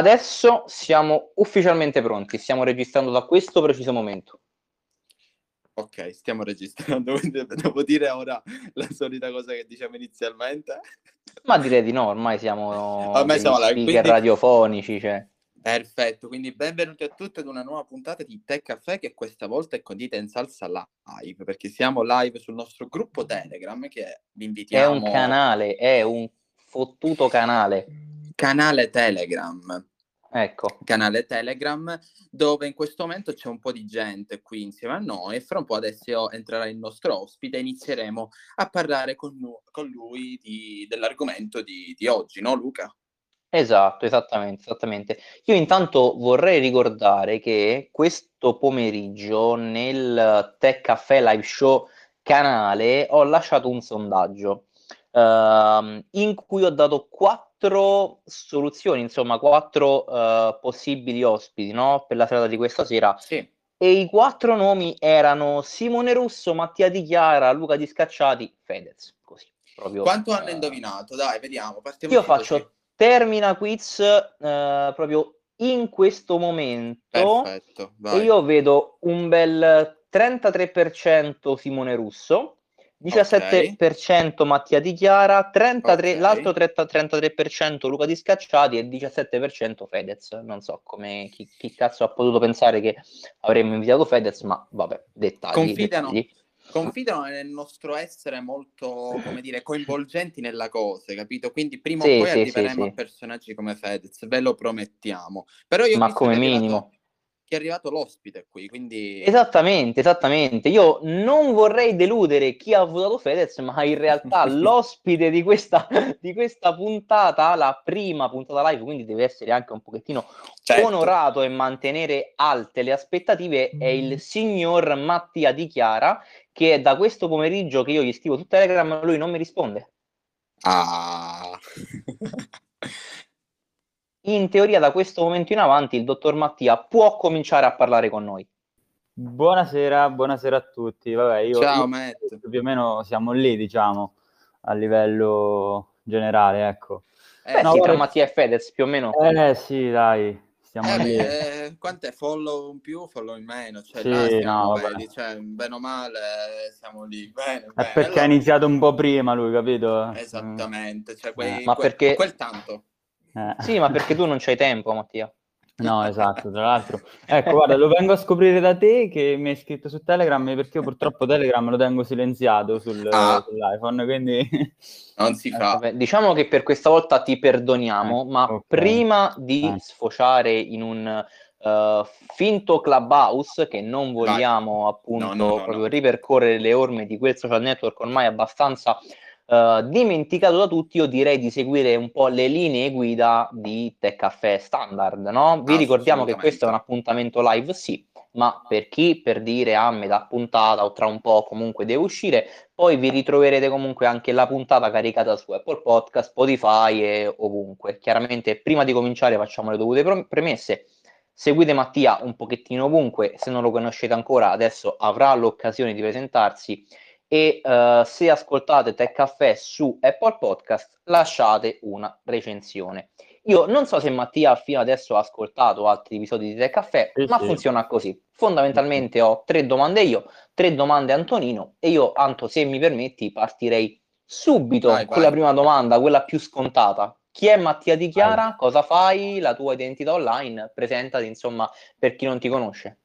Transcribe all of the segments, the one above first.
Adesso siamo ufficialmente pronti, stiamo registrando da questo preciso momento. Ok, stiamo registrando, quindi devo dire ora la solita cosa che diciamo inizialmente. Ma direi di no, ormai siamo, Ormai siamo là, speaker quindi- radiofonici, cioè. Perfetto, quindi benvenuti a tutti ad una nuova puntata di Tech Caffè che questa volta è condita in salsa live, perché siamo live sul nostro gruppo Telegram che vi È invitiamo... un canale, è un fottuto canale. Canale Telegram. Ecco, canale Telegram dove in questo momento c'è un po' di gente qui insieme a noi e fra un po' adesso entrerà il nostro ospite e inizieremo a parlare con, con lui di- dell'argomento di, di oggi, no Luca? esatto, esattamente, esattamente. Io intanto vorrei ricordare che questo pomeriggio nel Tech Caffè Live Show canale ho lasciato un sondaggio ehm, in cui ho dato quattro soluzioni, insomma, quattro eh, possibili ospiti, no? Per la serata di questa sera. Sì. E i quattro nomi erano Simone Russo, Mattia Di Chiara, Luca Di Scacciati, Fedez. Così, proprio, Quanto hanno eh, indovinato? Dai, vediamo, partiamo Io faccio termina quiz eh, proprio in questo momento Perfetto, e vai. io vedo un bel 33% Simone Russo, 17% Mattia Di Chiara, 33, Ok. l'altro 30 33% Luca Di Scacciati e 17% Fedez. Non so come chi, chi cazzo ha potuto pensare che avremmo invitato Fedez, ma vabbè, dettagli. Confidano. dettagli. Confidano nel nostro essere molto, come dire, coinvolgenti nella cosa, capito? Quindi prima Sì, o poi sì, arriveremo sì. a personaggi come Fedez, ve lo promettiamo. Però io Ma come arrivato- minimo. che è arrivato l'ospite qui, quindi... Esattamente, esattamente. Io non vorrei deludere chi ha votato Fedez, ma in realtà l'ospite di questa, di questa puntata, la prima puntata live, quindi deve essere anche un pochettino Certo. onorato e mantenere alte le aspettative, è il signor Mattia Di Chiara, che è da questo pomeriggio che io gli scrivo su Telegram, lui non mi risponde. Ah. In teoria da questo momento in avanti il dottor Mattia può cominciare a parlare con noi. Buonasera, buonasera a tutti. Vabbè, io, Ciao io Matt. più o meno siamo lì, diciamo, a livello generale, ecco. Eh, Beh no, sì, tra guarda- Mattia e Fedez più o meno. Eh sì, dai, stiamo Eh, lì. eh, quant'è? Follow in più, follow in meno? Cioè, Sì, no, vabbè. vedi, cioè, bene o male, siamo lì, bene, È bene. perché Allora- ha iniziato un po' prima lui, capito? Esattamente, cioè, quei, Eh, ma quel, perché- quel tanto. Eh. Sì, ma perché tu non c'hai tempo, Mattia. No, esatto, tra l'altro. Ecco, guarda, lo vengo a scoprire da te che mi hai scritto su Telegram perché io purtroppo Telegram lo tengo silenziato sul- Ah. sull'iPhone, quindi... Non si Eh, fa. vabbè, diciamo che per questa volta ti perdoniamo, Eh, ma ok. prima di Eh. sfociare in un eh, finto clubhouse, che non vogliamo appunto No, no, no, proprio no. ripercorrere le orme di quel social network ormai abbastanza eh, dimenticato da tutti, io direi di seguire un po' le linee guida di Tech Caffè standard, no? Vi ricordiamo che questo è un appuntamento live, sì, ma per chi per dire a metà puntata o tra un po' comunque deve uscire, poi vi ritroverete comunque anche la puntata caricata su Apple Podcast, Spotify e ovunque. Chiaramente prima di cominciare facciamo le dovute premesse. Seguite Mattia un pochettino ovunque, se non lo conoscete ancora adesso avrà l'occasione di presentarsi e eh, se ascoltate Tech Caffè su Apple Podcast lasciate una recensione. Io non so se Mattia fino adesso ha ascoltato altri episodi di Tech Caffè, Sì, ma sì. funziona così. Fondamentalmente ho tre domande io, tre domande Antonino e io, Anto, se mi permetti, partirei subito Vai, con vai. la prima domanda, quella più scontata. Chi è Mattia Di Chiara? Cosa fai? La tua identità online? Presentati, insomma, per chi non ti conosce.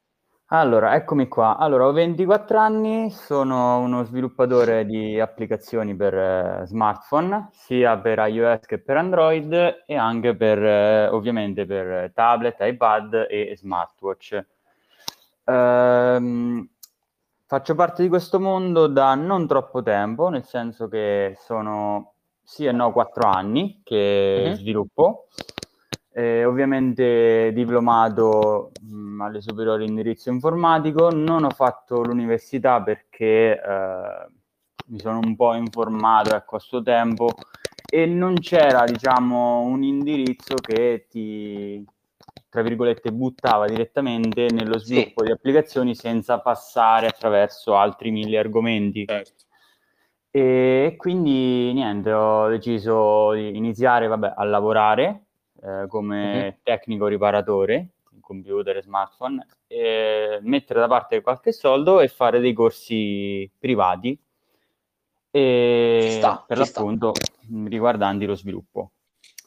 Allora, eccomi qua. Allora, ho 24 anni, sono uno sviluppatore di applicazioni per eh, smartphone, sia per iOS che per Android e anche per, eh, ovviamente, per tablet, iPad e smartwatch. Ehm, faccio parte di questo mondo da non troppo tempo, nel senso che sono sì e no 4 anni che Mhm. sviluppo. Eh, ovviamente diplomato mh, alle superiori in indirizzo informatico, non ho fatto l'università perché eh, mi sono un po' informato ecco, a suo tempo e non c'era diciamo un indirizzo che ti tra virgolette buttava direttamente nello Sì. sviluppo di applicazioni senza passare attraverso altri mille argomenti. Certo. E quindi niente, ho deciso di iniziare vabbè, a lavorare eh, come uh-huh. tecnico riparatore computer e smartphone, eh, mettere da parte qualche soldo e fare dei corsi privati e, sta, per l'appunto sta. riguardanti lo sviluppo.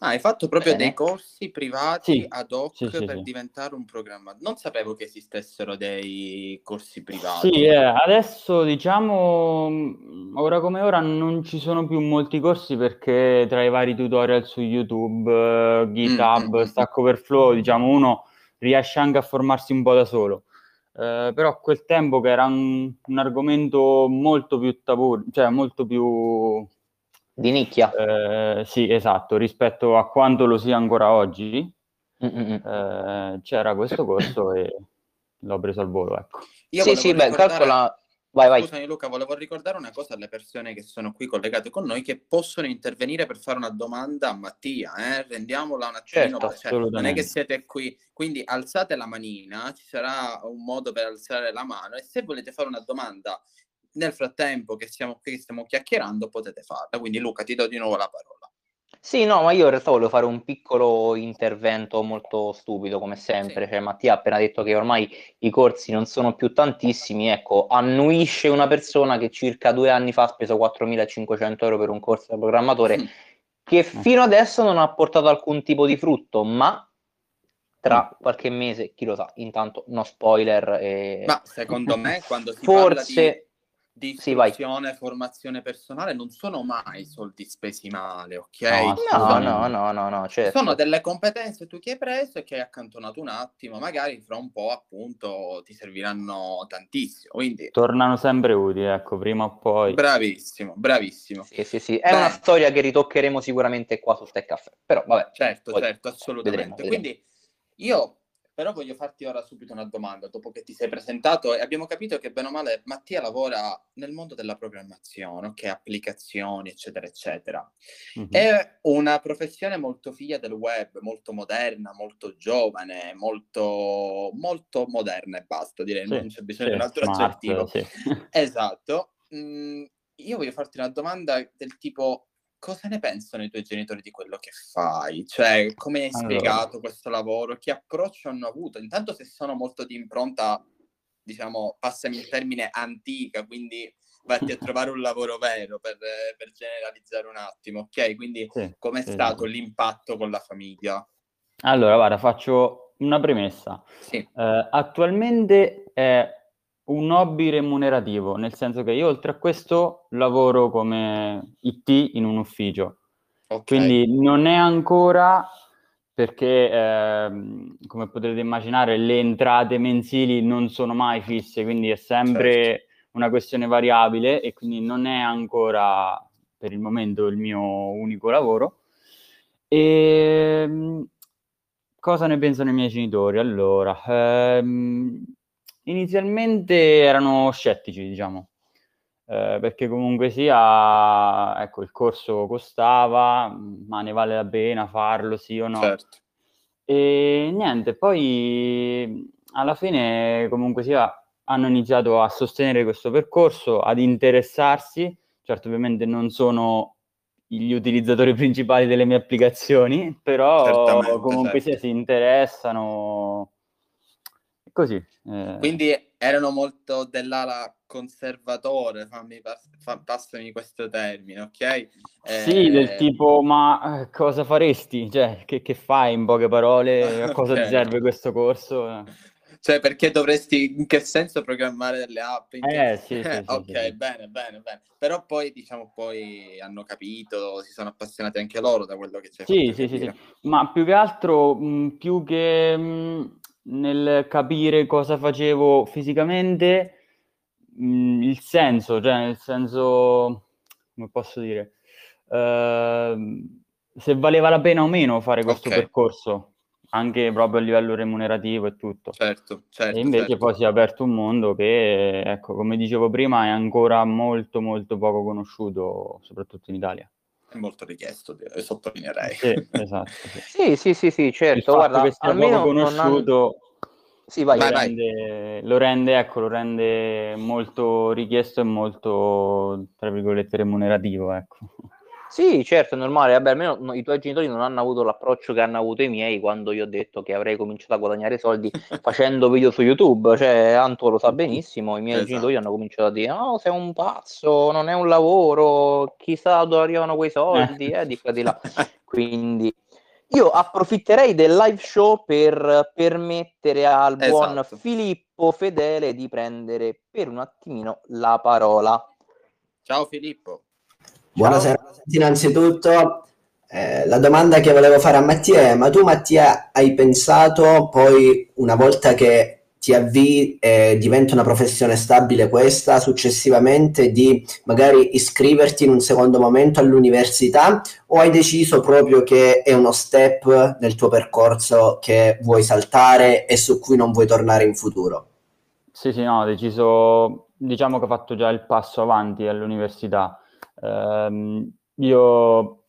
Ah, hai fatto proprio Bene. dei corsi privati sì, ad hoc sì, sì, per diventare un programmatore. Non sapevo che esistessero dei corsi privati. Sì, eh, adesso diciamo, ora come ora non ci sono più molti corsi perché tra i vari tutorial su YouTube, uh, GitHub, mm-hmm. Stack Overflow, diciamo uno riesce anche a formarsi un po' da solo. Eh, però a quel tempo che era un, un, argomento molto più tabù, cioè molto più... Di nicchia. Eh, sì, esatto, rispetto a quanto lo sia ancora oggi, eh, c'era questo corso e l'ho preso al volo, ecco. Io sì, sì, beh, calcola Vai, vai. Scusami Luca, volevo ricordare una cosa alle persone che sono qui collegate con noi che possono intervenire per fare una domanda a Mattia, eh? rendiamola un attimino, certo, cioè, non è che siete qui, quindi alzate la manina, ci sarà un modo per alzare la mano e se volete fare una domanda nel frattempo che siamo qui, che stiamo chiacchierando, potete farla. Quindi Luca, ti do di nuovo la parola. Sì, no, ma io in realtà volevo fare un piccolo intervento molto stupido, come sempre. Sì. Cioè, Mattia ha appena detto che ormai i corsi non sono più tantissimi. Ecco, annuisce una persona che circa due anni fa ha speso 4.500 euro per un corso da programmatore, mm. che fino adesso non ha portato alcun tipo di frutto, ma tra mm. qualche mese, chi lo sa, intanto no spoiler. E... Ma secondo me quando si Forse... parla di di istruzione, sì, formazione personale non sono mai soldi spesi male, ok? No, no, no, no, no, certo. Sono delle competenze tu che hai preso e che hai accantonato un attimo, magari fra un po' appunto ti serviranno tantissimo, quindi... Tornano sempre utili, ecco, prima o poi. Bravissimo, bravissimo. Sì, sì, sì, è Beh. una storia che ritoccheremo sicuramente qua su Tech Caffè, però vabbè. Certo, certo, assolutamente. Vedremo, vedremo. Quindi io però voglio farti ora subito una domanda, dopo che ti sei presentato e abbiamo capito che bene o male Mattia lavora nel mondo della programmazione, ok, applicazioni, eccetera, eccetera. Mm-hmm. È una professione molto figlia del web, molto moderna, molto giovane, molto, molto moderna e basta, direi, sì, non c'è bisogno sì, di un altro smart, aggettivo. Sì. esatto. Mm, io voglio farti una domanda del tipo cosa ne pensano i tuoi genitori di quello che fai? Cioè, come hai allora. spiegato questo lavoro? Che approccio hanno avuto? Intanto se sono molto di impronta, diciamo, passami il termine antica, quindi vatti a trovare un lavoro vero per, per generalizzare un attimo, ok? Quindi sì, com'è sì, stato l'impatto con la famiglia? Allora, guarda, faccio una premessa. Sì. Uh, attualmente è un hobby remunerativo, nel senso che io oltre a questo lavoro come IT in un ufficio. Okay. Quindi non è ancora perché, eh, come potete immaginare, le entrate mensili non sono mai fisse, quindi è sempre certo. una questione variabile e quindi non è ancora per il momento il mio unico lavoro. E ehm, cosa ne pensano i miei genitori? Allora, ehm, Inizialmente erano scettici, diciamo, eh, perché comunque sia, ecco, il corso costava, ma ne vale la pena farlo, sì o no? Certo. E niente, poi alla fine comunque sia hanno iniziato a sostenere questo percorso, ad interessarsi, certo ovviamente non sono gli utilizzatori principali delle mie applicazioni, però Certamente, comunque certo. sia si interessano così. Eh... Quindi erano molto dell'ala conservatore, fammi, fa, passami questo termine, ok? Eh... Sì, del tipo, ma eh, cosa faresti? Cioè, che, che fai in poche parole? A cosa okay. ti serve questo corso? Cioè, perché dovresti in che senso programmare delle app? In. Eh, sì, sì, ok, sì, bene, bene, bene. Però poi, diciamo, poi hanno capito, si sono appassionati anche loro da quello che c'è. Sì, sì, sì, sì, ma più che altro, mh, più che mh, nel capire cosa facevo fisicamente, mh, mm, il senso, cioè nel senso, come posso dire, uh, se valeva la pena o meno fare questo okay. percorso, anche proprio a livello remunerativo e tutto. Certo, certo. E invece certo. poi si è aperto un mondo che, ecco, come dicevo prima, è ancora molto, molto poco conosciuto, soprattutto in Italia è molto richiesto, sottolineerei. Sì, esatto. Sì, sì, sì, sì, sì certo. Guarda, che sia almeno poco conosciuto sì, vai, lo, vai, rende, lo, rende, ecco, lo rende molto richiesto e molto, tra virgolette, remunerativo, ecco. Sì, certo, è normale. Vabbè, almeno no, i tuoi genitori non hanno avuto l'approccio che hanno avuto i miei quando io ho detto che avrei cominciato a guadagnare soldi facendo video su YouTube. Cioè, Anto lo sa benissimo, i miei Esatto. genitori hanno cominciato a dire: No, sei un pazzo, non è un lavoro, chissà dove arrivano quei soldi, eh, di qua di là. Quindi io approfitterei del live show per permettere al buon Esatto. Filippo Fedele di prendere per un attimino la parola. Ciao Filippo. Buonasera, innanzitutto eh, la domanda che volevo fare a Mattia è, ma tu Mattia hai pensato poi una volta che ti avvii e diventa una professione stabile questa, successivamente di magari iscriverti in un secondo momento all'università o hai deciso proprio che è uno step nel tuo percorso che vuoi saltare e su cui non vuoi tornare in futuro? Sì, sì, no, ho deciso, diciamo che ho fatto già il passo avanti all'università. Ehm, io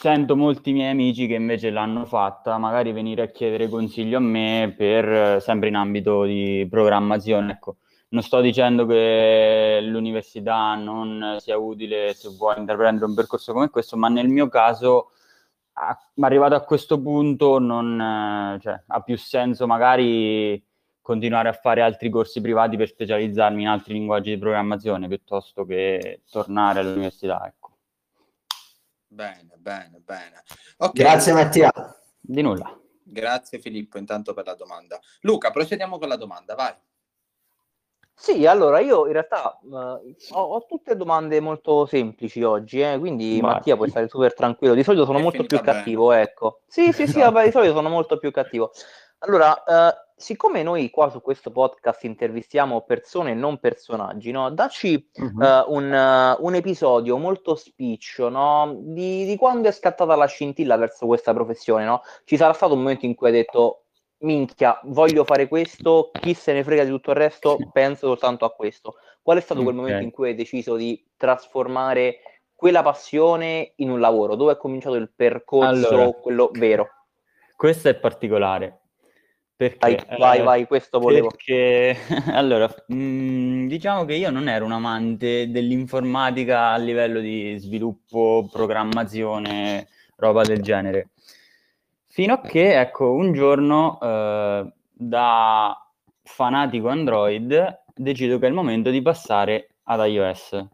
sento molti miei amici che invece l'hanno fatta, magari venire a chiedere consiglio a me per eh, sempre in ambito di programmazione. Ecco, non sto dicendo che l'università non sia utile se vuoi intraprendere un percorso come questo, ma nel mio caso, a- arrivato a questo punto, non, eh, cioè, ha più senso magari continuare a fare altri corsi privati per specializzarmi in altri linguaggi di programmazione piuttosto che tornare all'università, ecco. Bene, bene, bene. Ok, Grazie Mattia. Di nulla. Grazie Filippo intanto per la domanda. Luca, procediamo con la domanda, vai. Sì, allora io in realtà eh, ho, ho tutte domande molto semplici oggi, eh, quindi Vai. Mattia puoi stare super tranquillo. Di solito sono È molto più bene. cattivo, ecco. Sì, sì, sì, Esatto. vabbè, di solito sono molto più cattivo. Allora, eh, siccome noi qua su questo podcast intervistiamo persone e non personaggi, no? Dacci Mhm. eh, un, eh, un episodio molto spiccio, no? Di, di quando è scattata la scintilla verso questa professione, no? Ci sarà stato un momento in cui hai detto, minchia, voglio fare questo, chi se ne frega di tutto il resto, penso soltanto a questo. Qual è stato quel Ok. momento in cui hai deciso di trasformare quella passione in un lavoro? Dove è cominciato il percorso, Allora. quello vero? Questo è particolare. Perché, Vai, vai, eh, vai, questo volevo. Perché, allora, mh, diciamo che io non ero un amante dell'informatica a livello di sviluppo, programmazione, roba del genere. Fino a che, ecco, un giorno eh, da fanatico Android decido che è il momento di passare ad iOS.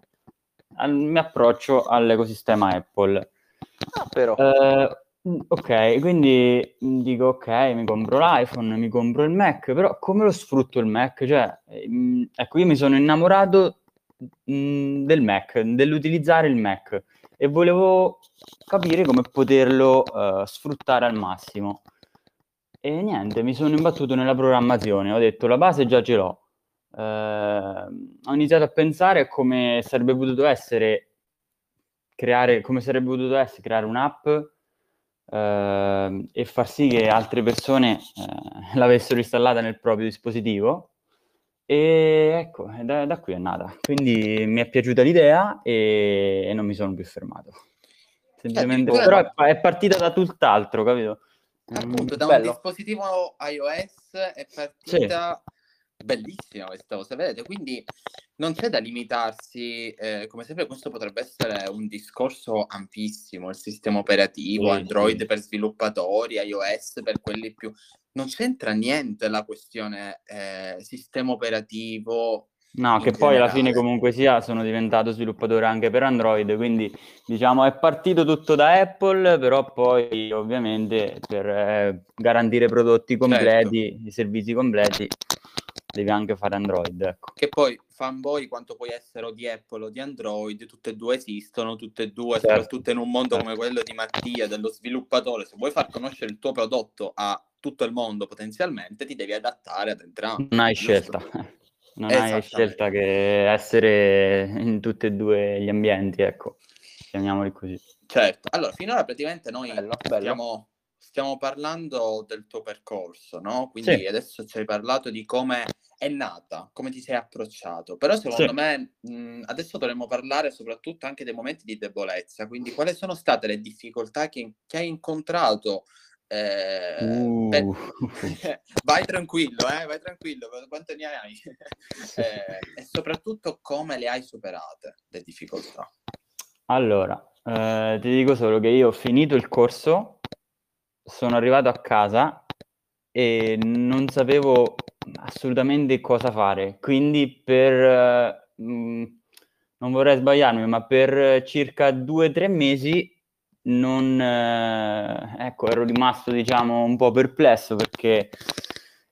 Al- mi approccio all'ecosistema Apple. Ah, però. Eh, mm, ok, quindi mm, dico ok, mi compro l'iPhone, mi compro il Mac, però come lo sfrutto il Mac? Cioè, mm, ecco, io mi sono innamorato mm, del Mac, dell'utilizzare il Mac e volevo capire come poterlo eh, sfruttare al massimo. E niente, mi sono imbattuto nella programmazione, ho detto la base già ce l'ho. Eh, ho iniziato a pensare a come sarebbe potuto essere creare, come sarebbe potuto essere creare un'app ehm, e far sì che altre persone eh, l'avessero installata nel proprio dispositivo. E ecco, da, da qui è nata. Quindi mi è piaciuta l'idea e, e non mi sono più fermato. Semplicemente, addirittura- però è, è partita da tutt'altro, capito? Mm, Appunto, da bello. un dispositivo iOS è partita bellissima questa cosa, vedete? Quindi non c'è da limitarsi, eh, come sempre questo potrebbe essere un discorso ampissimo, il sistema operativo, Sì, Android per sviluppatori, iOS per quelli più... Non c'entra niente la questione eh, sistema operativo. No, che poi alla generale. fine comunque sia sono diventato sviluppatore anche per Android, quindi diciamo è partito tutto da Apple, però poi ovviamente per eh, garantire prodotti Certo. completi, i servizi completi, devi anche fare Android, ecco. Che poi fanboy quanto puoi essere o di Apple o di Android, tutte e due esistono, tutte e due, Certo. soprattutto in un mondo come Certo. quello di Mattia, dello sviluppatore, se vuoi far conoscere il tuo prodotto a tutto il mondo potenzialmente, ti devi adattare ad entrambi. Non hai giusto? scelta, non hai scelta che essere in tutti e due gli ambienti, ecco, chiamiamoli così. Certo, allora finora praticamente noi Bello, bello. stiamo, stiamo parlando del tuo percorso, no? Quindi Sì. adesso ci hai parlato di come è nata, come ti sei approcciato, però secondo Sì. me mh, adesso dovremmo parlare soprattutto anche dei momenti di debolezza, quindi quali sono state le difficoltà che, che hai incontrato? eh, Uh. per- vai tranquillo, eh, vai tranquillo, quante ne hai? Eh, e soprattutto come le hai superate le difficoltà? Allora, Eh, ti dico solo che io ho finito il corso, sono arrivato a casa e non sapevo assolutamente cosa fare. Quindi per, mh, mm, non vorrei sbagliarmi, ma per circa due o tre mesi non, eh, ecco, ero rimasto, diciamo, un po' perplesso perché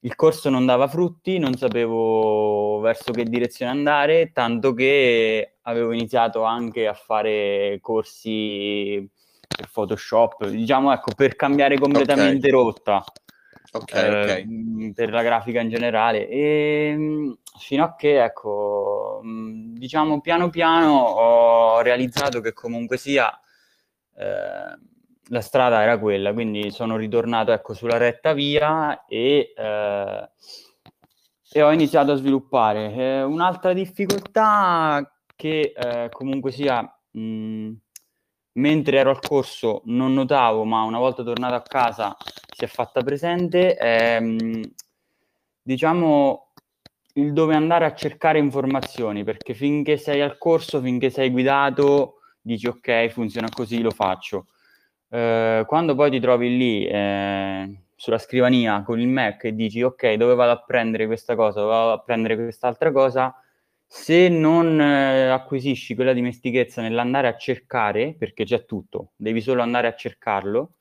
il corso non dava frutti, non sapevo verso che direzione andare, tanto che avevo iniziato anche a fare corsi per Photoshop, diciamo, ecco, per cambiare completamente okay. rotta. Ok, eh, ok. Per la grafica in generale. E mm, fino a che, ecco, mm, diciamo, piano piano ho realizzato che comunque sia eh, la strada era quella, quindi sono ritornato ecco, sulla retta via e, eh, e ho iniziato a sviluppare. Eh, un'altra difficoltà che eh, comunque sia, mh, mentre ero al corso non notavo, ma una volta tornato a casa si è fatta presente, mh, diciamo, il dove andare a cercare informazioni, perché finché sei al corso, finché sei guidato dici ok, funziona così, lo faccio. Eh, quando poi ti trovi lì eh, sulla scrivania con il Mac e dici ok, dove vado a prendere questa cosa, dove vado a prendere quest'altra cosa, se non eh, acquisisci quella dimestichezza nell'andare a cercare, perché c'è tutto, devi solo andare a cercarlo,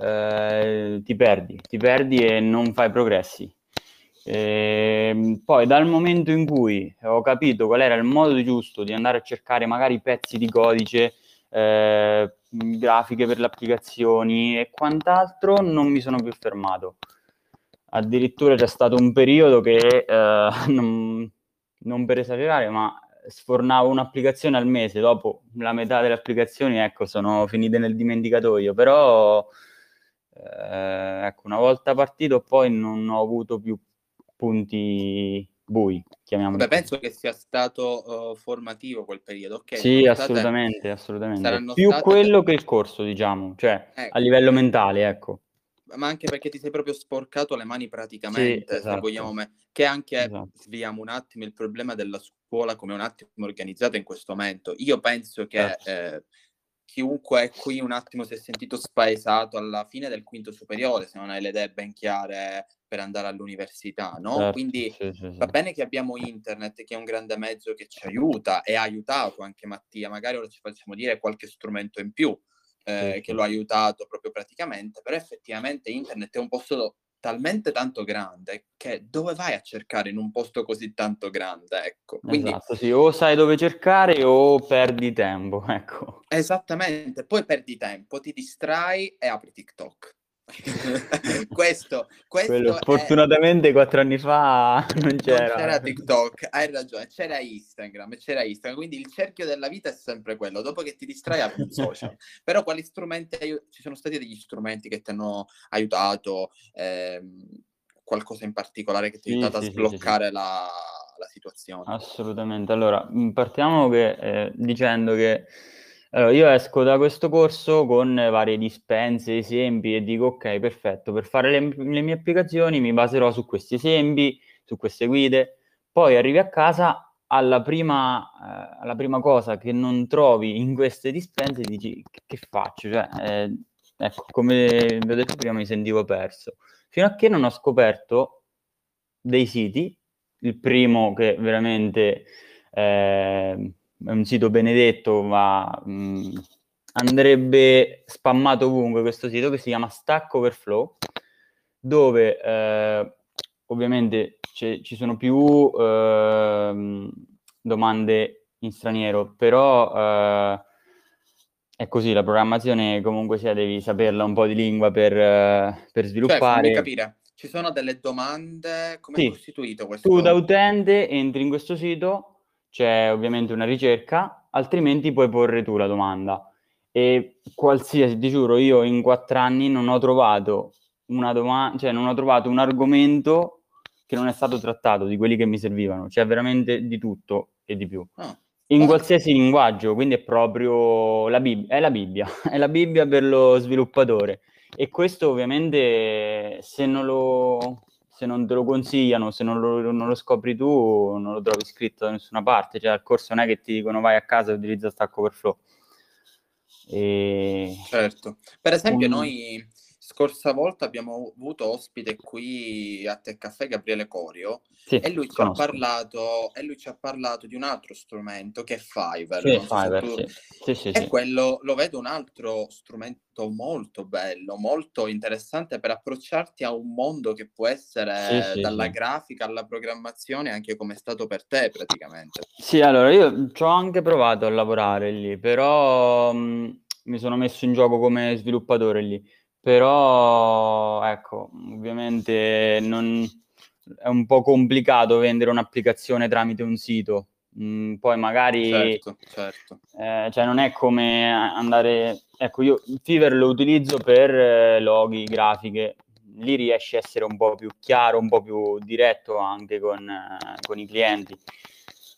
eh, ti perdi, ti perdi e non fai progressi. E ehm, poi dal momento in cui ho capito qual era il modo giusto di andare a cercare magari pezzi di codice, eh, grafiche per le applicazioni e quant'altro, non mi sono più fermato. Addirittura c'è stato un periodo che, eh, non, non, per esagerare, ma sfornavo un'applicazione al mese, dopo la metà delle applicazioni, ecco, sono finite nel dimenticatoio, però eh, ecco, una volta partito poi non ho avuto più punti bui, chiamiamoli. Beh, penso che sia stato uh, formativo quel periodo, ok? Sì, assolutamente, state... assolutamente. Più state... quello che il corso, diciamo, cioè ecco. a livello mentale, ecco. Ma anche perché ti sei proprio sporcato le mani praticamente, sì, esatto. se vogliamo, me... che anche, esatto. sviamo un attimo il problema della scuola come un attimo organizzata in questo momento. Io penso che... Certo. Eh, chiunque è qui un attimo si è sentito spaesato alla fine del quinto superiore se non hai le idee ben chiare per andare all'università, no? Certo, Quindi sì, sì. va bene che abbiamo internet, che è un grande mezzo che ci aiuta e ha aiutato anche Mattia, magari ora ci facciamo dire qualche strumento in più eh, che lo ha aiutato proprio praticamente, però effettivamente internet è un posto talmente tanto grande che dove vai a cercare in un posto così tanto grande, ecco. Quindi, esatto, sì, o sai dove cercare o perdi tempo, ecco. Esattamente, poi perdi tempo, ti distrai e apri TikTok. questo, questo Quello, fortunatamente quattro anni fa non c'era. non c'era TikTok, hai ragione, c'era Instagram, c'era Instagram, quindi il cerchio della vita è sempre quello, dopo che ti distrai apri un social. Però quali strumenti, ci sono stati degli strumenti che ti hanno aiutato, ehm, qualcosa in particolare che ti ha sì, aiutato sì, a sbloccare sì, la, la, situazione? Assolutamente, allora partiamo che, eh, dicendo che allora, io esco da questo corso con varie dispense, esempi e dico ok, perfetto, per fare le, le mie applicazioni mi baserò su questi esempi, su queste guide, poi arrivi a casa alla prima, eh, alla prima cosa che non trovi in queste dispense dici che, faccio? Cioè, eh, ecco, come vi ho detto prima mi sentivo perso, fino a che non ho scoperto dei siti, il primo che veramente... Eh, è un sito benedetto, ma mh, andrebbe spammato ovunque questo sito che si chiama Stack Overflow, dove eh, ovviamente ci sono più eh, domande in straniero, però eh, è così, la programmazione comunque sia devi saperla un po' di lingua per, per cioè, sviluppare. Cioè, capire, ci sono delle domande, come sì. è costituito questo? Tu da utente entri in questo sito, c'è ovviamente una ricerca, altrimenti puoi porre tu la domanda. E qualsiasi, ti giuro, io in quattro anni non ho trovato una domanda, cioè non ho trovato un argomento che non è stato trattato di quelli che mi servivano. C'è veramente di tutto e di più. Ah. In qualsiasi linguaggio, quindi è proprio la Bibbia, è la Bibbia, è la Bibbia per lo sviluppatore. E questo ovviamente se non lo, se non te lo consigliano, se non lo, non lo, scopri tu, non lo trovi scritto da nessuna parte. Cioè, al corso non è che ti dicono vai a casa e utilizza Stack Overflow. E... Certo, per esempio Un- noi scorsa volta abbiamo avuto ospite qui a Tech Caffè Gabriele Corio Sì, e lui, ci ha conosco. parlato, e lui ci ha parlato di un altro strumento che è Fiverr. Sì, so Fiverr, tu- sì. Sì, E quello lo vedo un altro strumento molto bello, molto interessante per approcciarti a un mondo che può essere dalla grafica alla programmazione, anche come è stato per te praticamente. Sì, allora io ci ho anche provato a lavorare lì, però mh, mi sono messo in gioco come sviluppatore lì. Però, ecco, ovviamente non- è un po' complicato vendere un'applicazione tramite un sito. Mm, poi magari, Certo, certo. eh, cioè non è come andare... Ecco, io Fiverr lo utilizzo per eh, loghi, grafiche. Lì riesci a essere un po' più chiaro, un po' più diretto anche con, eh, con i clienti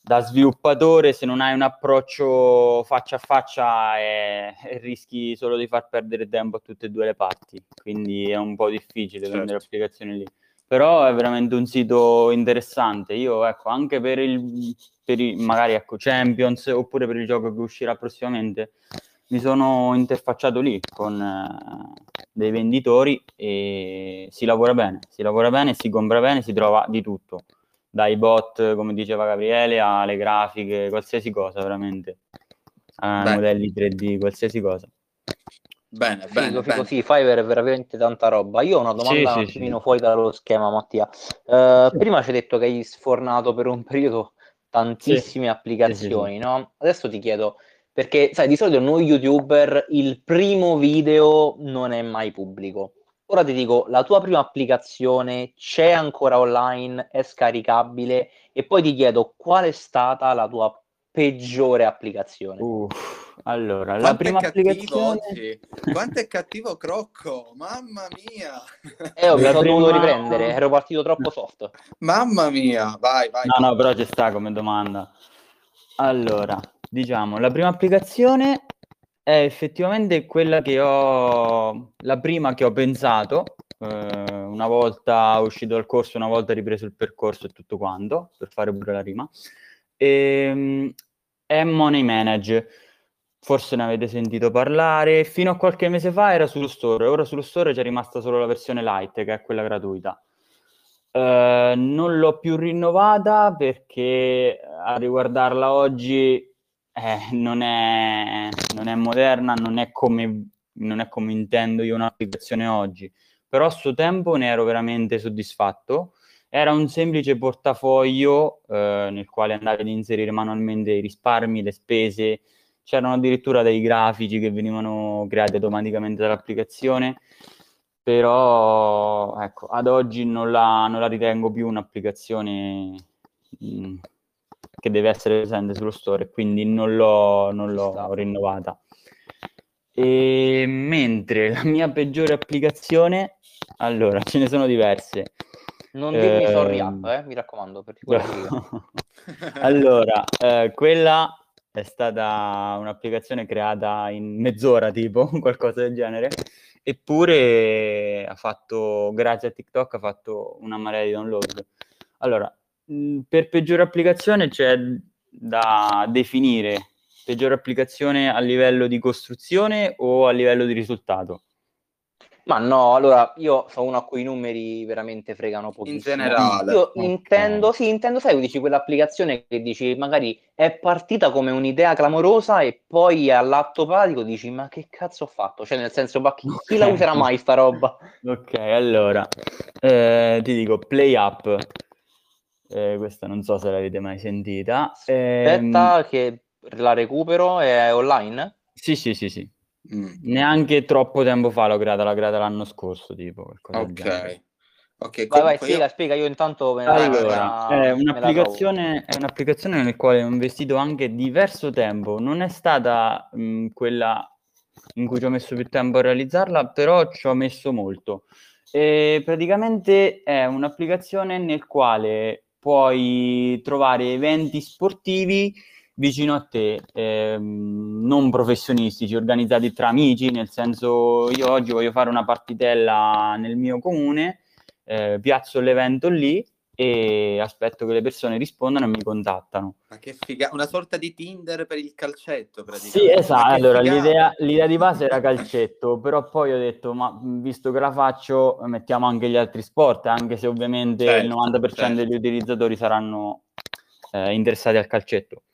da sviluppatore, se non hai un approccio faccia a faccia, eh, rischi solo di far perdere tempo a tutte e due le parti. Quindi è un po' difficile Certo. vendere applicazioni lì. Però è veramente un sito interessante. Io, ecco, anche per il, per i, magari, ecco, Champions, oppure per il gioco che uscirà prossimamente, mi sono interfacciato lì con eh, dei venditori e si lavora bene, si lavora bene, si compra bene, si trova di tutto dai bot, come diceva Gabriele, alle grafiche, qualsiasi cosa veramente, a Beh. modelli 3D, qualsiasi cosa. Bene, bene, Figo, bene. sì, Fiverr è veramente tanta roba. Io ho una domanda Sì, un sì, sì. fuori dallo schema, Mattia. Eh, Sì. Prima ci hai detto che hai sfornato per un periodo tantissime applicazioni, no? Adesso ti chiedo, perché sai, di solito noi youtuber il primo video non è mai pubblico. Ora ti dico, la tua prima applicazione c'è ancora online, è scaricabile e poi ti chiedo qual è stata la tua peggiore applicazione. Uff, allora, la Quanto prima è cattivo applicazione... oggi? Quanto è cattivo Crocco? Mamma mia! Eh, ho- mi La sono dovuto prima- riprendere, ero partito troppo soft. Mamma mia! Vai, vai. No, no, però ci sta come domanda. Allora, diciamo, la prima applicazione è effettivamente quella che ho, la prima che ho pensato, eh, una volta uscito dal corso, una volta ripreso il percorso e tutto quanto, per fare pure la rima, ehm, è Money Manage. Forse ne avete sentito parlare, fino a qualche mese fa era sullo store, ora sullo store c'è rimasta solo la versione light, che è quella gratuita. Eh, non l'ho più rinnovata perché eh, a riguardarla oggi eh, non, è, non è moderna, non è come, non è come intendo io un'applicazione oggi. Però a suo tempo ne ero veramente soddisfatto. Era un semplice portafoglio eh, nel quale andavi ad inserire manualmente i risparmi, le spese. C'erano addirittura dei grafici che venivano creati automaticamente dall'applicazione però ecco, ad oggi non la, non la ritengo più un'applicazione mh, che deve essere presente sullo store, quindi non l'ho, non l'ho rinnovata. E mentre la mia peggiore applicazione, allora ce ne sono diverse. Non dirmi Ehm, sorry app, eh, mi raccomando, figa. allora, eh, quella è stata un'applicazione creata in mezz'ora, tipo, qualcosa del genere, eppure ha fatto, grazie a TikTok, ha fatto una marea di download. Allora, mh, per peggiore applicazione c'è da definire peggiore applicazione a livello di costruzione o a livello di risultato? Ma no, allora io sono uno a cui i numeri veramente fregano pochissimo. generale. Io Ok. intendo, sì, intendo, sai, dici quell'applicazione che dici magari è partita come un'idea clamorosa e poi all'atto pratico dici ma che cazzo ho fatto? Cioè nel senso, ma chi, chi la userà mai sta roba? Ok, allora, eh, ti dico Play Up, Eh, questa non so se l'avete mai sentita. Ehm, Aspetta che la recupero, è online? sì, sì, sì, sì. Mm, Neanche troppo tempo fa l'ho creata, l'ho creata l'anno scorso, tipo. Ok. Ok, Vai, vai, spiega, io- spiega, io intanto me la, Allora, me la- è la un'applicazione, è un'applicazione nel quale ho investito anche diverso tempo. Non è stata mh, quella in cui ci ho messo più tempo a realizzarla, però ci ho messo molto. E praticamente è un'applicazione nel quale puoi trovare eventi sportivi vicino a te, ehm, non professionistici, organizzati tra amici, nel senso io oggi voglio fare una partitella nel mio comune, eh, piazzo l'evento lì e aspetto che le persone rispondano e mi contattano. Ma che figa, una sorta di Tinder per il calcetto praticamente. Sì, esatto, allora l'idea, l'idea, di base era calcetto, però poi ho detto, ma visto che la faccio, mettiamo anche gli altri sport, anche se ovviamente certo, il 90% certo. degli utilizzatori saranno eh, interessati al calcetto.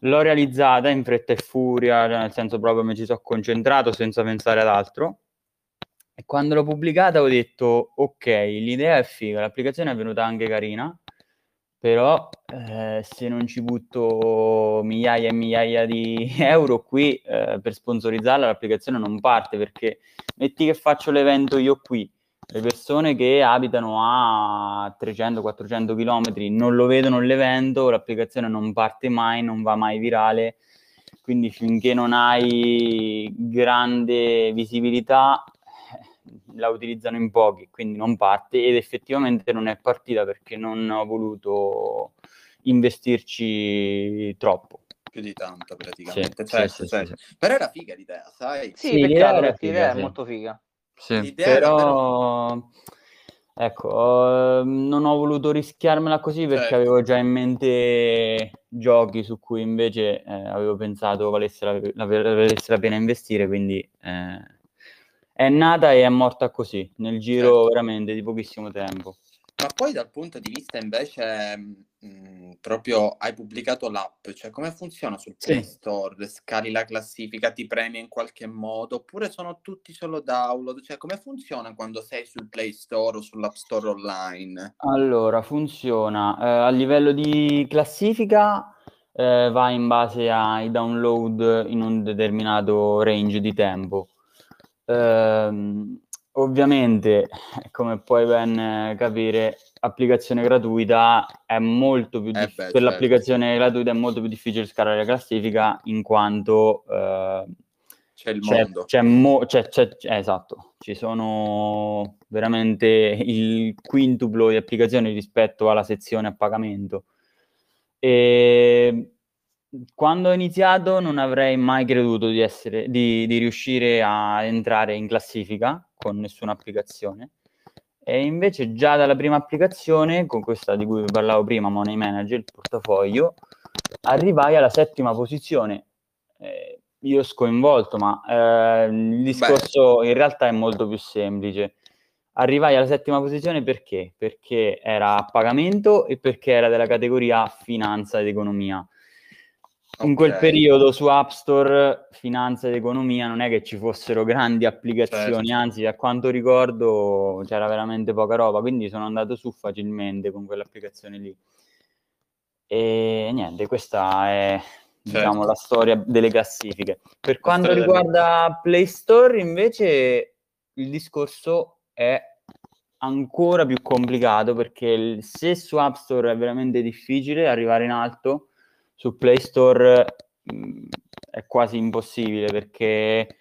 L'ho realizzata in fretta e furia, cioè nel senso proprio mi ci sono concentrato senza pensare ad altro e quando l'ho pubblicata ho detto, ok, l'idea è figa, l'applicazione è venuta anche carina, però eh, se non ci butto migliaia e migliaia di euro qui eh, per sponsorizzarla, l'applicazione non parte perché metti che faccio l'evento io qui, le persone che abitano a 300-400 km non lo vedono l'evento, l'applicazione non parte mai, non va mai virale, quindi finché non hai grande visibilità la utilizzano in pochi, quindi non parte ed effettivamente non è partita perché non ho voluto investirci troppo. Più di tanto praticamente, sì, certo, sì, certo. Sì, però era figa l'idea, sai? Sì, sì peccato perché l'idea è molto figa. Sì, però... Però... Ecco, non ho voluto rischiarmela così perché certo. avevo già in mente giochi su cui invece eh, avevo pensato valesse la, la, valesse la, pena investire, quindi eh, è nata e è morta così, nel giro certo. veramente di pochissimo tempo. Ma poi dal punto di vista invece mh, proprio hai pubblicato l'app, cioè come funziona sul Play sì. Store? Scali la classifica, ti premia in qualche modo oppure sono tutti solo download? Cioè come funziona quando sei sul Play Store o sull'App Store online? Allora, funziona eh, a livello di classifica eh, va in base ai download in un determinato range di tempo Ehm, ovviamente, come puoi ben capire, applicazione gratuita è molto più difficile. Eh per certo. l'applicazione gratuita è molto più difficile scalare la classifica in quanto eh, c'è il c'è, mondo. C'è mo- c'è, c'è, esatto, ci sono veramente il quintuplo di applicazioni rispetto alla sezione a pagamento. E quando ho iniziato non avrei mai creduto di, essere, di, di riuscire a entrare in classifica con nessuna applicazione. E invece già dalla prima applicazione, con questa di cui parlavo prima, Money Manager, il portafoglio, arrivai alla settima posizione. Eh, io scoinvolto, ma eh, il discorso Beh. in realtà è molto più semplice. Arrivai alla settima posizione perché? Perché era a pagamento e perché era della categoria finanza ed economia in quel periodo su App Store, finanza ed economia, non è che ci fossero grandi applicazioni, certo. anzi, a quanto ricordo c'era veramente poca roba, quindi sono andato su facilmente con quell'applicazione lì. E niente, questa è certo. diciamo la storia delle classifiche. Per quanto riguarda Play Store, invece, il discorso è ancora più complicato perché se su App Store è veramente difficile arrivare in alto, su Play Store mh, mm, è quasi impossibile perché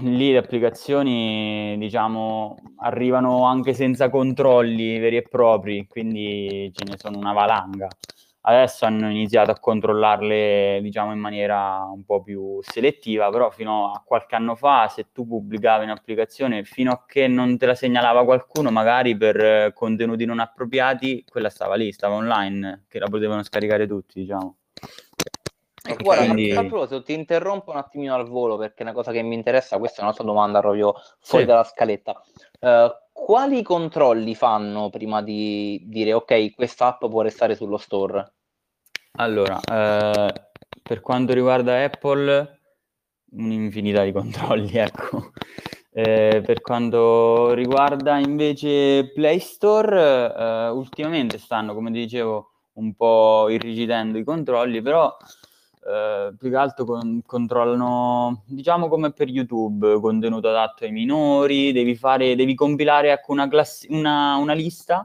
lì le applicazioni diciamo arrivano anche senza controlli veri e propri quindi ce ne sono una valanga adesso hanno iniziato a controllarle diciamo in maniera un po' più selettiva però fino a qualche anno fa se tu pubblicavi un'applicazione fino a che non te la segnalava qualcuno magari per contenuti non appropriati quella stava lì stava online che la potevano scaricare tutti diciamo Ecco, guarda, Quindi... a proposito, ti interrompo un attimino al volo perché è una cosa che mi interessa, questa è un'altra domanda proprio fuori sì. dalla scaletta. Uh, quali controlli fanno prima di dire ok, questa app può restare sullo store? Allora, uh, per quanto riguarda Apple, un'infinità di controlli, ecco. Eh, per quanto riguarda invece Play Store, eh, ultimamente stanno, come dicevo, un po' irrigidendo i controlli, però eh, più che altro con, controllano, diciamo come per YouTube, contenuto adatto ai minori, devi, fare, devi compilare ecco, una, class- una, una lista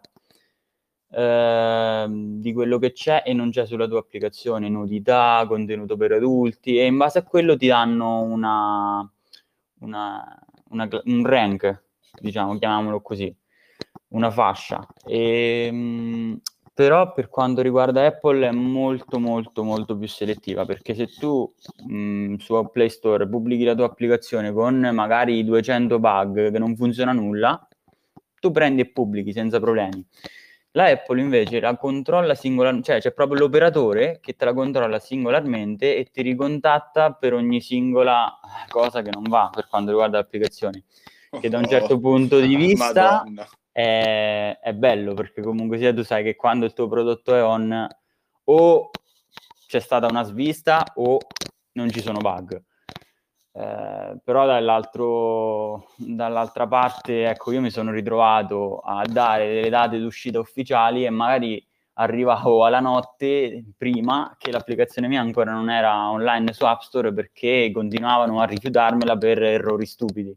eh, di quello che c'è e non c'è sulla tua applicazione, nudità, contenuto per adulti e in base a quello ti danno una, una, un rank, diciamo, chiamiamolo così, una fascia. E, mh, però per quanto riguarda Apple è molto molto molto più selettiva perché se tu mh, su Play Store pubblichi la tua applicazione con magari 200 bug che non funziona nulla tu prendi e pubblichi senza problemi La Apple invece la controlla singolarmente, cioè c'è proprio l'operatore che te la controlla singolarmente e ti ricontatta per ogni singola cosa che non va per quanto riguarda le applicazioni. Che da un certo oh, punto di vista è, è, bello perché comunque sia tu sai che quando il tuo prodotto è on o c'è stata una svista o non ci sono bug. Eh, però dall'altra parte, ecco, io mi sono ritrovato a dare delle date d'uscita ufficiali e magari arrivavo alla notte prima che l'applicazione mia ancora non era online su App Store perché continuavano a rifiutarmela per errori stupidi,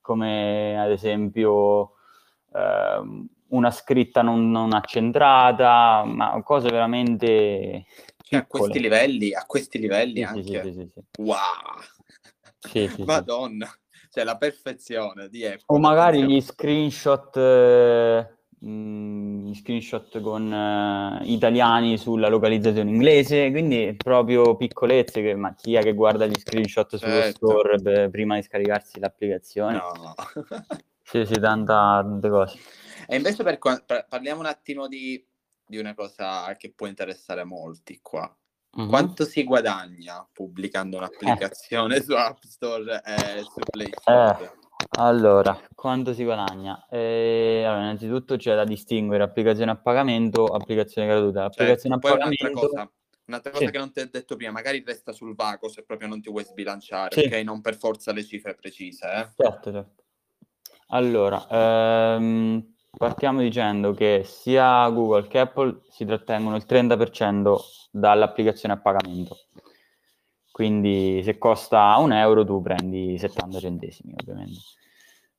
come ad esempio eh, una scritta non, non, accentrata, ma cose veramente... Cioè, a questi livelli, a questi livelli sì, anche. Sì, sì, wow! Sì, sì, Madonna, cioè la perfezione di Apple. O magari gli screenshot, eh, mh, gli screenshot con eh, italiani sulla localizzazione inglese, quindi proprio piccolezze, che, ma chi è che guarda gli screenshot sullo certo. store beh, prima di scaricarsi l'applicazione? No. sì, sì, tanta, tante cose. E invece per, per, parliamo un attimo di, di una cosa che può interessare molti qua Mm-hmm. Quanto si guadagna pubblicando un'applicazione eh. su App Store e su Play Store? Eh. Allora, quanto si guadagna? Eh, allora, innanzitutto c'è da distinguere applicazione a pagamento, applicazione gratuita. Applicazione certo, a pagamento... Un'altra cosa, un'altra cosa sì. che non ti ho detto prima, magari resta sul vago se proprio non ti vuoi sbilanciare, sì. ok? Non per forza le cifre precise, eh? Certo, certo. Allora, ehm, partiamo dicendo che sia Google che Apple si trattengono il 30% dall'applicazione a pagamento. Quindi se costa un euro tu prendi 70 centesimi ovviamente.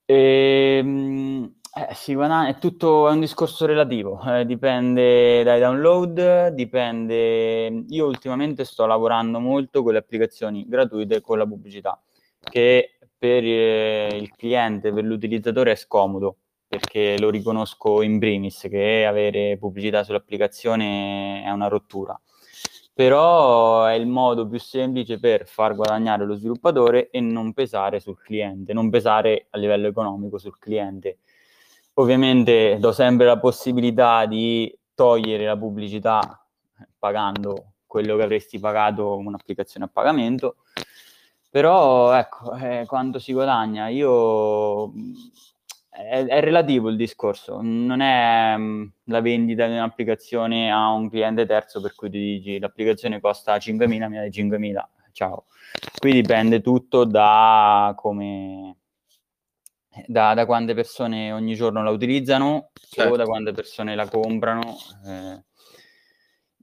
E, ehm, eh, guadagna, è tutto è un discorso relativo, eh, dipende dai download, dipende... Io ultimamente sto lavorando molto con le applicazioni gratuite con la pubblicità, che per eh, il cliente, per l'utilizzatore è scomodo, perché lo riconosco in primis che avere pubblicità sull'applicazione è una rottura. Però è il modo più semplice per far guadagnare lo sviluppatore e non pesare sul cliente, non pesare a livello economico sul cliente. Ovviamente do sempre la possibilità di togliere la pubblicità pagando quello che avresti pagato un'applicazione a pagamento, però ecco, eh, quanto si guadagna? Io è, è, relativo il discorso, non è um, la vendita di un'applicazione a un cliente terzo per cui ti dici l'applicazione costa 5.000, mi dai 5.000, ciao. Qui dipende tutto da come... Da, da quante persone ogni giorno la utilizzano certo. o da quante persone la comprano. Eh,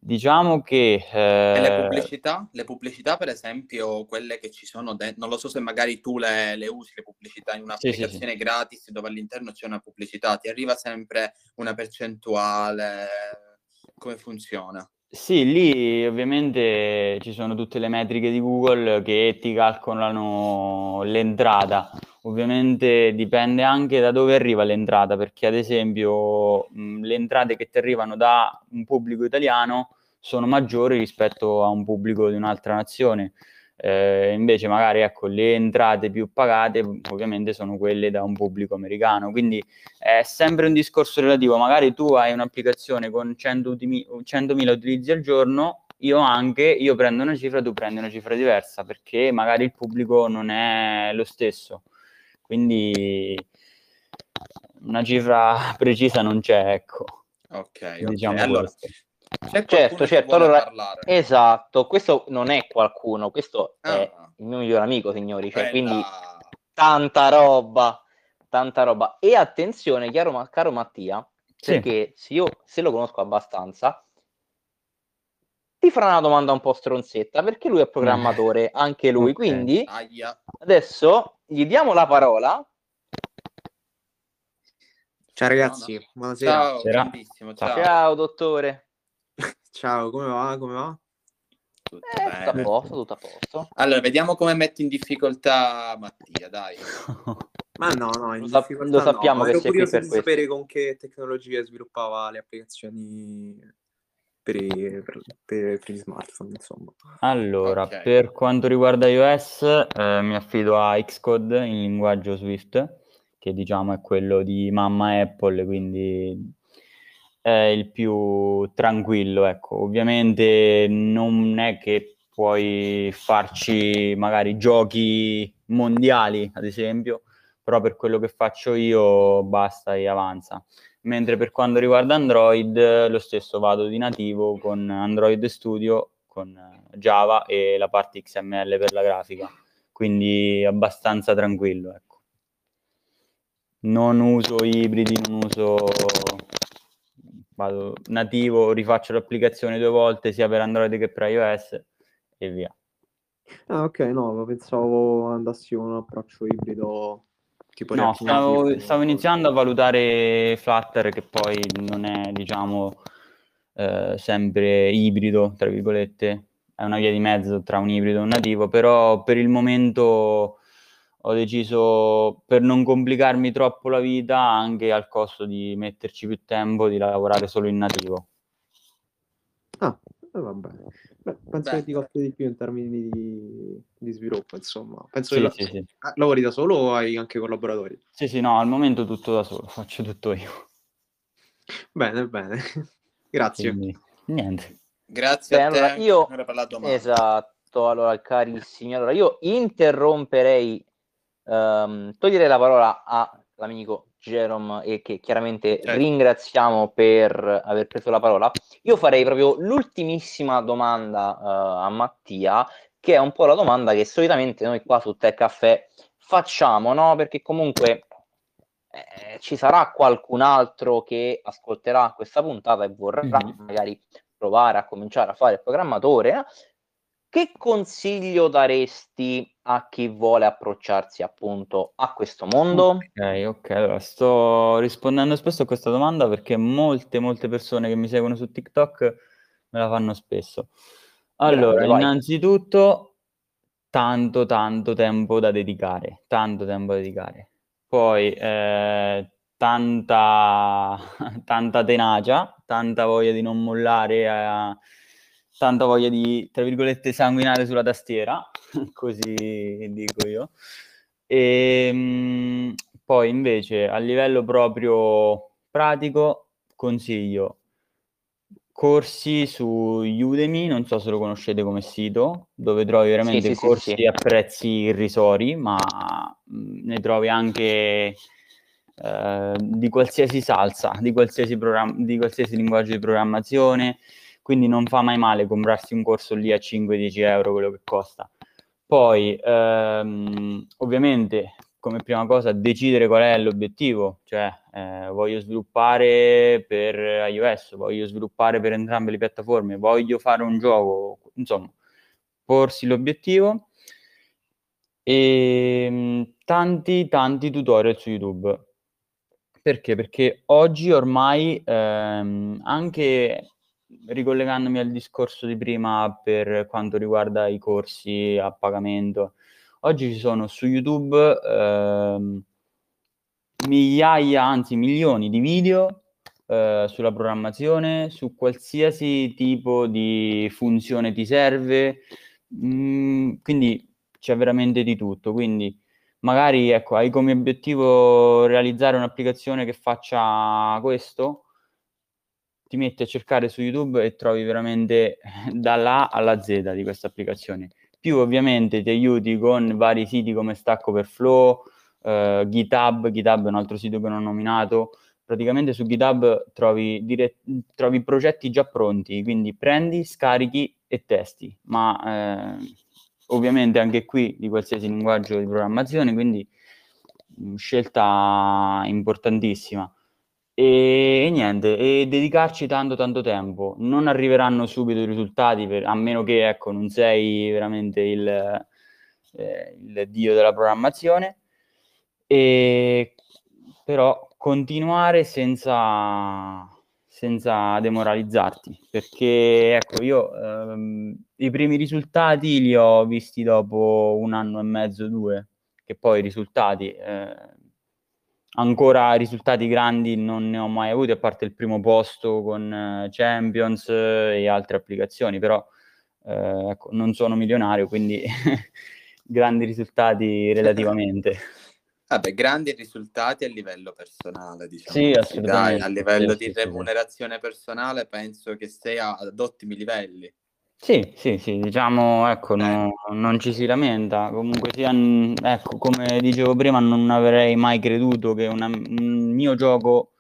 Diciamo che... Eh... E le pubblicità? Le pubblicità, per esempio, quelle che ci sono dentro, non lo so se magari tu le, le usi, le pubblicità in un'applicazione sì, sì, sì. gratis dove all'interno c'è una pubblicità, ti arriva sempre una percentuale? Come funziona? Sì, lì ovviamente ci sono tutte le metriche di Google che ti calcolano l'entrata Ovviamente dipende anche da dove arriva l'entrata, perché ad esempio mh, le entrate che ti arrivano da un pubblico italiano sono maggiori rispetto a un pubblico di un'altra nazione. Eh, invece magari ecco, le entrate più pagate ovviamente sono quelle da un pubblico americano, quindi è sempre un discorso relativo, magari tu hai un'applicazione con 100.000 100 utilizzi al giorno, io anche, io prendo una cifra, tu prendi una cifra diversa, perché magari il pubblico non è lo stesso. Quindi una cifra precisa non c'è, ecco. Ok, diciamo okay. Allora, certo, certo. Allora, esatto, questo non è qualcuno, questo ah. è il mio migliore amico, signori. Cioè, quindi tanta roba, tanta roba. E attenzione, chiaro, ma, caro Mattia, sì. perché se io se lo conosco abbastanza, ti farà una domanda un po' stronzetta, perché lui è programmatore, anche lui. Okay. Quindi Aia. adesso gli diamo la parola. Ciao ragazzi, no, no. buonasera. Ciao, ciao. ciao. ciao dottore. Ciao, come va? Come va? Tutto, eh, tutto a posto, tutto a posto. Allora, vediamo come metti in difficoltà Mattia, dai. Ma no, no, in lo, sa- lo sappiamo no. che sei qui per questo. sapere con che tecnologie sviluppava le applicazioni per, i, per, per, per gli smartphone, insomma. Allora, okay. per quanto riguarda iOS, eh, mi affido a Xcode in linguaggio Swift, che diciamo è quello di mamma Apple, quindi è il più tranquillo, ecco. Ovviamente non è che puoi farci magari giochi mondiali, ad esempio, però per quello che faccio io basta e avanza. Mentre per quanto riguarda Android, lo stesso vado di nativo con Android Studio, con Java e la parte XML per la grafica, quindi abbastanza tranquillo, ecco. Non uso ibridi, non uso vado nativo, rifaccio l'applicazione due volte sia per Android che per iOS e via. Ah, ok, no, pensavo andassi con un approccio ibrido tipo No, stavo, stavo iniziando a valutare Flutter che poi non è, diciamo, eh, sempre ibrido, tra virgolette, è una via di mezzo tra un ibrido e un nativo, però per il momento ho deciso, per non complicarmi troppo la vita, anche al costo di metterci più tempo, di lavorare solo in nativo. Ah, eh, va bene. Beh, penso Beh. che ti costi di più in termini di, di sviluppo, insomma. Penso Sì, che la- sì, sì. Ah, lavori da solo o hai anche collaboratori? Sì, sì, no, al momento tutto da solo, faccio tutto io. Bene, bene. Grazie. Quindi, niente. Grazie Beh, a te allora, io- Andrea, per la domanda. Esatto, allora carissimi, allora io interromperei, ehm, toglierei la parola all'amico Jerome e che chiaramente Certo. ringraziamo per aver preso la parola. Io farei proprio l'ultimissima domanda eh, a Mattia, che è un po' la domanda che solitamente noi qua su Tech Caffè facciamo, no? Perché comunque eh, ci sarà qualcun altro che ascolterà questa puntata e vorrà Mhm. magari provare a cominciare a fare il programmatore. Che consiglio daresti a chi vuole approcciarsi appunto a questo mondo? Ok, ok, allora sto rispondendo spesso a questa domanda perché molte, molte persone che mi seguono su TikTok me la fanno spesso. Allora, vai. innanzitutto, tanto, tanto tempo da dedicare, tanto tempo da dedicare. Poi, eh, tanta, tanta tenacia, tanta voglia di non mollare, eh, tanta voglia di, tra virgolette, sanguinare sulla tastiera, così dico io. E mh, poi invece a livello proprio pratico consiglio corsi su Udemy, non so se lo conoscete come sito, dove trovi veramente sì, sì, corsi sì. a prezzi irrisori, ma mh, ne trovi anche eh, di qualsiasi salsa, di qualsiasi, programma, di qualsiasi linguaggio di programmazione, quindi non fa mai male comprarsi un corso lì a 5-10 euro, quello che costa. Poi, ehm, ovviamente, come prima cosa, decidere qual è l'obiettivo, cioè eh, voglio sviluppare per iOS, voglio sviluppare per entrambe le piattaforme, voglio fare un gioco, insomma, porsi l'obiettivo e mh, tanti, tanti tutorial su YouTube. Perché? Perché oggi ormai, ehm, anche ricollegandomi al discorso di prima per quanto riguarda i corsi a pagamento, oggi ci sono su YouTube ehm, migliaia, anzi milioni di video eh, sulla programmazione, su qualsiasi tipo di funzione ti serve, Mm, quindi c'è veramente di tutto. Quindi magari ecco, hai come obiettivo realizzare un'applicazione che faccia questo, ti metti a cercare su YouTube e trovi veramente dalla A alla Z di questa applicazione. Più ovviamente ti aiuti con vari siti come Stack Overflow, eh, GitHub, GitHub è un altro sito che non ho nominato. Praticamente su GitHub trovi, dire- trovi progetti già pronti, quindi prendi, scarichi e testi, ma eh, ovviamente anche qui di qualsiasi linguaggio di programmazione, quindi mh, scelta importantissima. E, e niente, e dedicarci tanto tanto tempo. Non arriveranno subito i risultati, per- a meno che ecco, non sei veramente il, eh, il dio della programmazione. E, però continuare senza, senza demoralizzarti, perché ecco, io ehm, i primi risultati li ho visti dopo un anno e mezzo, due, che poi i risultati, eh, ancora risultati grandi non ne ho mai avuti, a parte il primo posto con eh, Champions eh, e altre applicazioni, però eh, ecco, non sono milionario, quindi grandi risultati relativamente. Vabbè, grandi risultati a livello personale, diciamo. Sì, assolutamente. Dai, a livello Sì, di sì, sì, sì. remunerazione personale penso che sei ad ottimi livelli. Sì, sì, sì, diciamo, ecco, Eh. no- non ci si lamenta. Comunque sia, ecco, come dicevo prima, non avrei mai creduto che una- un mio gioco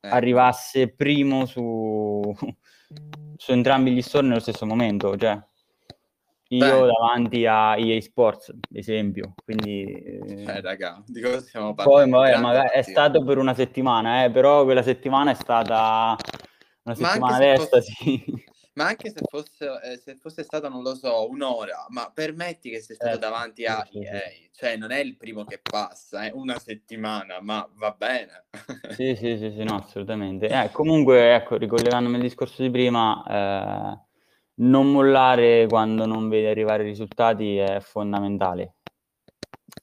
Eh, arrivasse primo su, su entrambi gli store nello stesso momento, cioè io Beh. davanti a EA Sports, esempio, quindi eh, eh, raga, di cosa stiamo poi parlando? vabbè, Grande magari è stato per una settimana, eh, però quella settimana è stata una settimana se d'estasi. Ma anche se fosse, eh, se fosse stata, non lo so, un'ora, ma permetti che sei stato Certo, davanti a EA, sì. cioè non è il primo che passa, è una settimana, ma va bene. Sì, sì, sì, sì, no, assolutamente. Eh, comunque, ecco, ricollegandomi al discorso di prima, eh, non mollare quando non vedi arrivare i risultati è fondamentale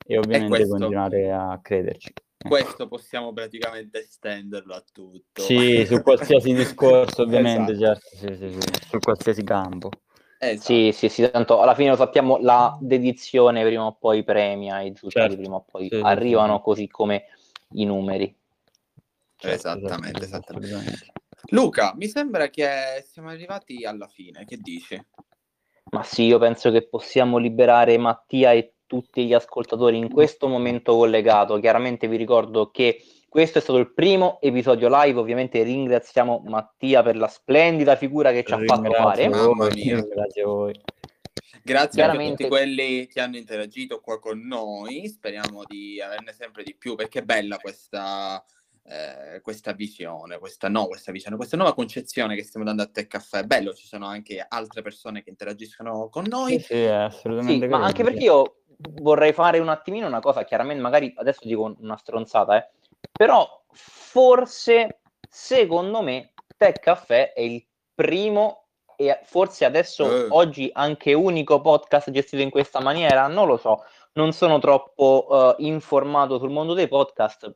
e ovviamente questo- continuare a crederci. Questo possiamo praticamente estenderlo a tutto. Sì, su qualsiasi discorso, ovviamente, Esatto. certo, sì, sì, sì, su qualsiasi campo. Esatto. Sì, sì, sì, tanto alla fine lo sappiamo, la dedizione prima o poi premia, i risultati Certo. prima o poi Sì, arrivano sì. così come i numeri. Certo, Esattamente, certo, esattamente. assolutamente. Luca, mi sembra che siamo arrivati alla fine, che dici? Ma sì, io penso che possiamo liberare Mattia e tutti gli ascoltatori in questo momento collegato. Chiaramente vi ricordo che questo è stato il primo episodio live, ovviamente ringraziamo Mattia per la splendida figura che ci ha fatto fare. Mamma mia. Grazie a voi. Grazie a Chiaramente- tutti quelli che hanno interagito qua con noi, speriamo di averne sempre di più perché è bella questa, eh, questa visione, questa, no, questa visione, questa nuova concezione che stiamo dando a Tech Caffè. È bello, ci sono anche altre persone che interagiscono con Sì, noi. sì, è assolutamente Sì, ma anche sì. perché io vorrei fare un attimino una cosa, chiaramente magari adesso dico una stronzata, eh, però forse, secondo me, Tech Caffè è il primo e forse adesso Eh. oggi anche unico podcast gestito in questa maniera, non lo so, non sono troppo eh, informato sul mondo dei podcast,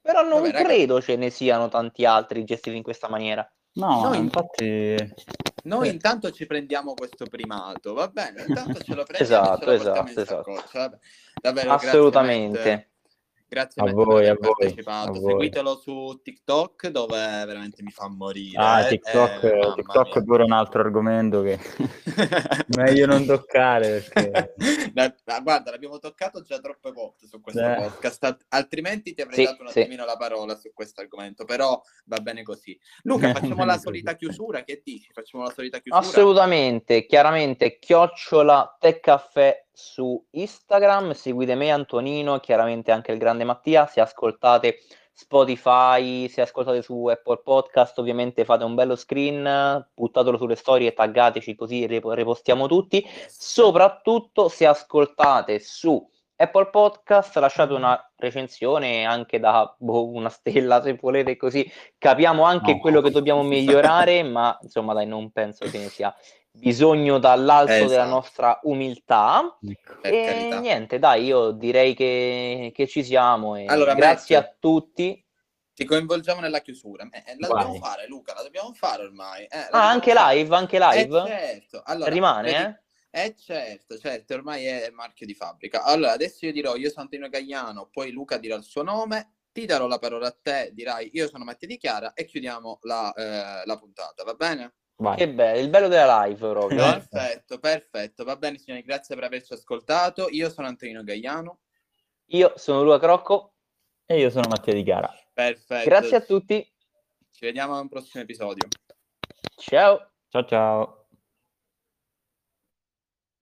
però non Vabbè, raga. credo ce ne siano tanti altri gestiti in questa maniera. No, Noi- infatti... Noi Eh. intanto ci prendiamo questo primato, va bene? Intanto ce lo prendiamo Esatto, esatto, esatto. vabbè. Davvero, Assolutamente. Grazie A per voi, aver a voi, partecipato. a voi. Seguitelo su TikTok dove veramente mi fa morire. Ah. TikTok, Eh, TikTok pure un altro argomento che meglio non toccare perché... Guarda, l'abbiamo toccato già troppe volte su questo Eh. podcast, alt- altrimenti ti avrei Sì, dato un sì. attimino la parola su questo argomento, però va bene così. Luca, facciamo la solita chiusura, che dici? Facciamo la solita chiusura? Assolutamente, chiaramente chiocciola Tech Caffè su Instagram, seguite me Antonino, chiaramente anche il grande Mattia, se ascoltate Spotify, se ascoltate su Apple Podcast, ovviamente fate un bello screen, buttatelo sulle storie e taggateci così rep- repostiamo tutti. Soprattutto se ascoltate su Apple Podcast, lasciate una recensione anche da boh, una stella se volete, così capiamo anche No. quello che dobbiamo migliorare, ma insomma dai, non penso che ne sia bisogno dall'alto della Esatto. nostra umiltà. Ecco. Per e carità. niente, dai, io direi che, che ci siamo. E Allora, grazie Matt, a tutti. Ti coinvolgiamo nella chiusura. Eh, la Vai. dobbiamo fare, Luca, la dobbiamo fare ormai. Eh, Ah, anche fare. live, anche live? Eh, certo. Allora, Rimane, vedi- eh? Eh certo, certo, ormai è marchio di fabbrica. Allora, adesso io dirò io sono Antonio Gagliano, poi Luca dirà il suo nome, ti darò la parola a te, dirai io sono Mattia Di Chiara e chiudiamo la, eh, la puntata, va bene? Vai. Che bello, il bello della live proprio. Perfetto, perfetto, va bene signori, grazie per averci ascoltato. Io sono Antonino Gagliano. Io sono Luca Crocco, E io sono Mattia Di Chiara. Perfetto. grazie a tutti, Ci vediamo a un prossimo episodio. ciao. Ciao ciao.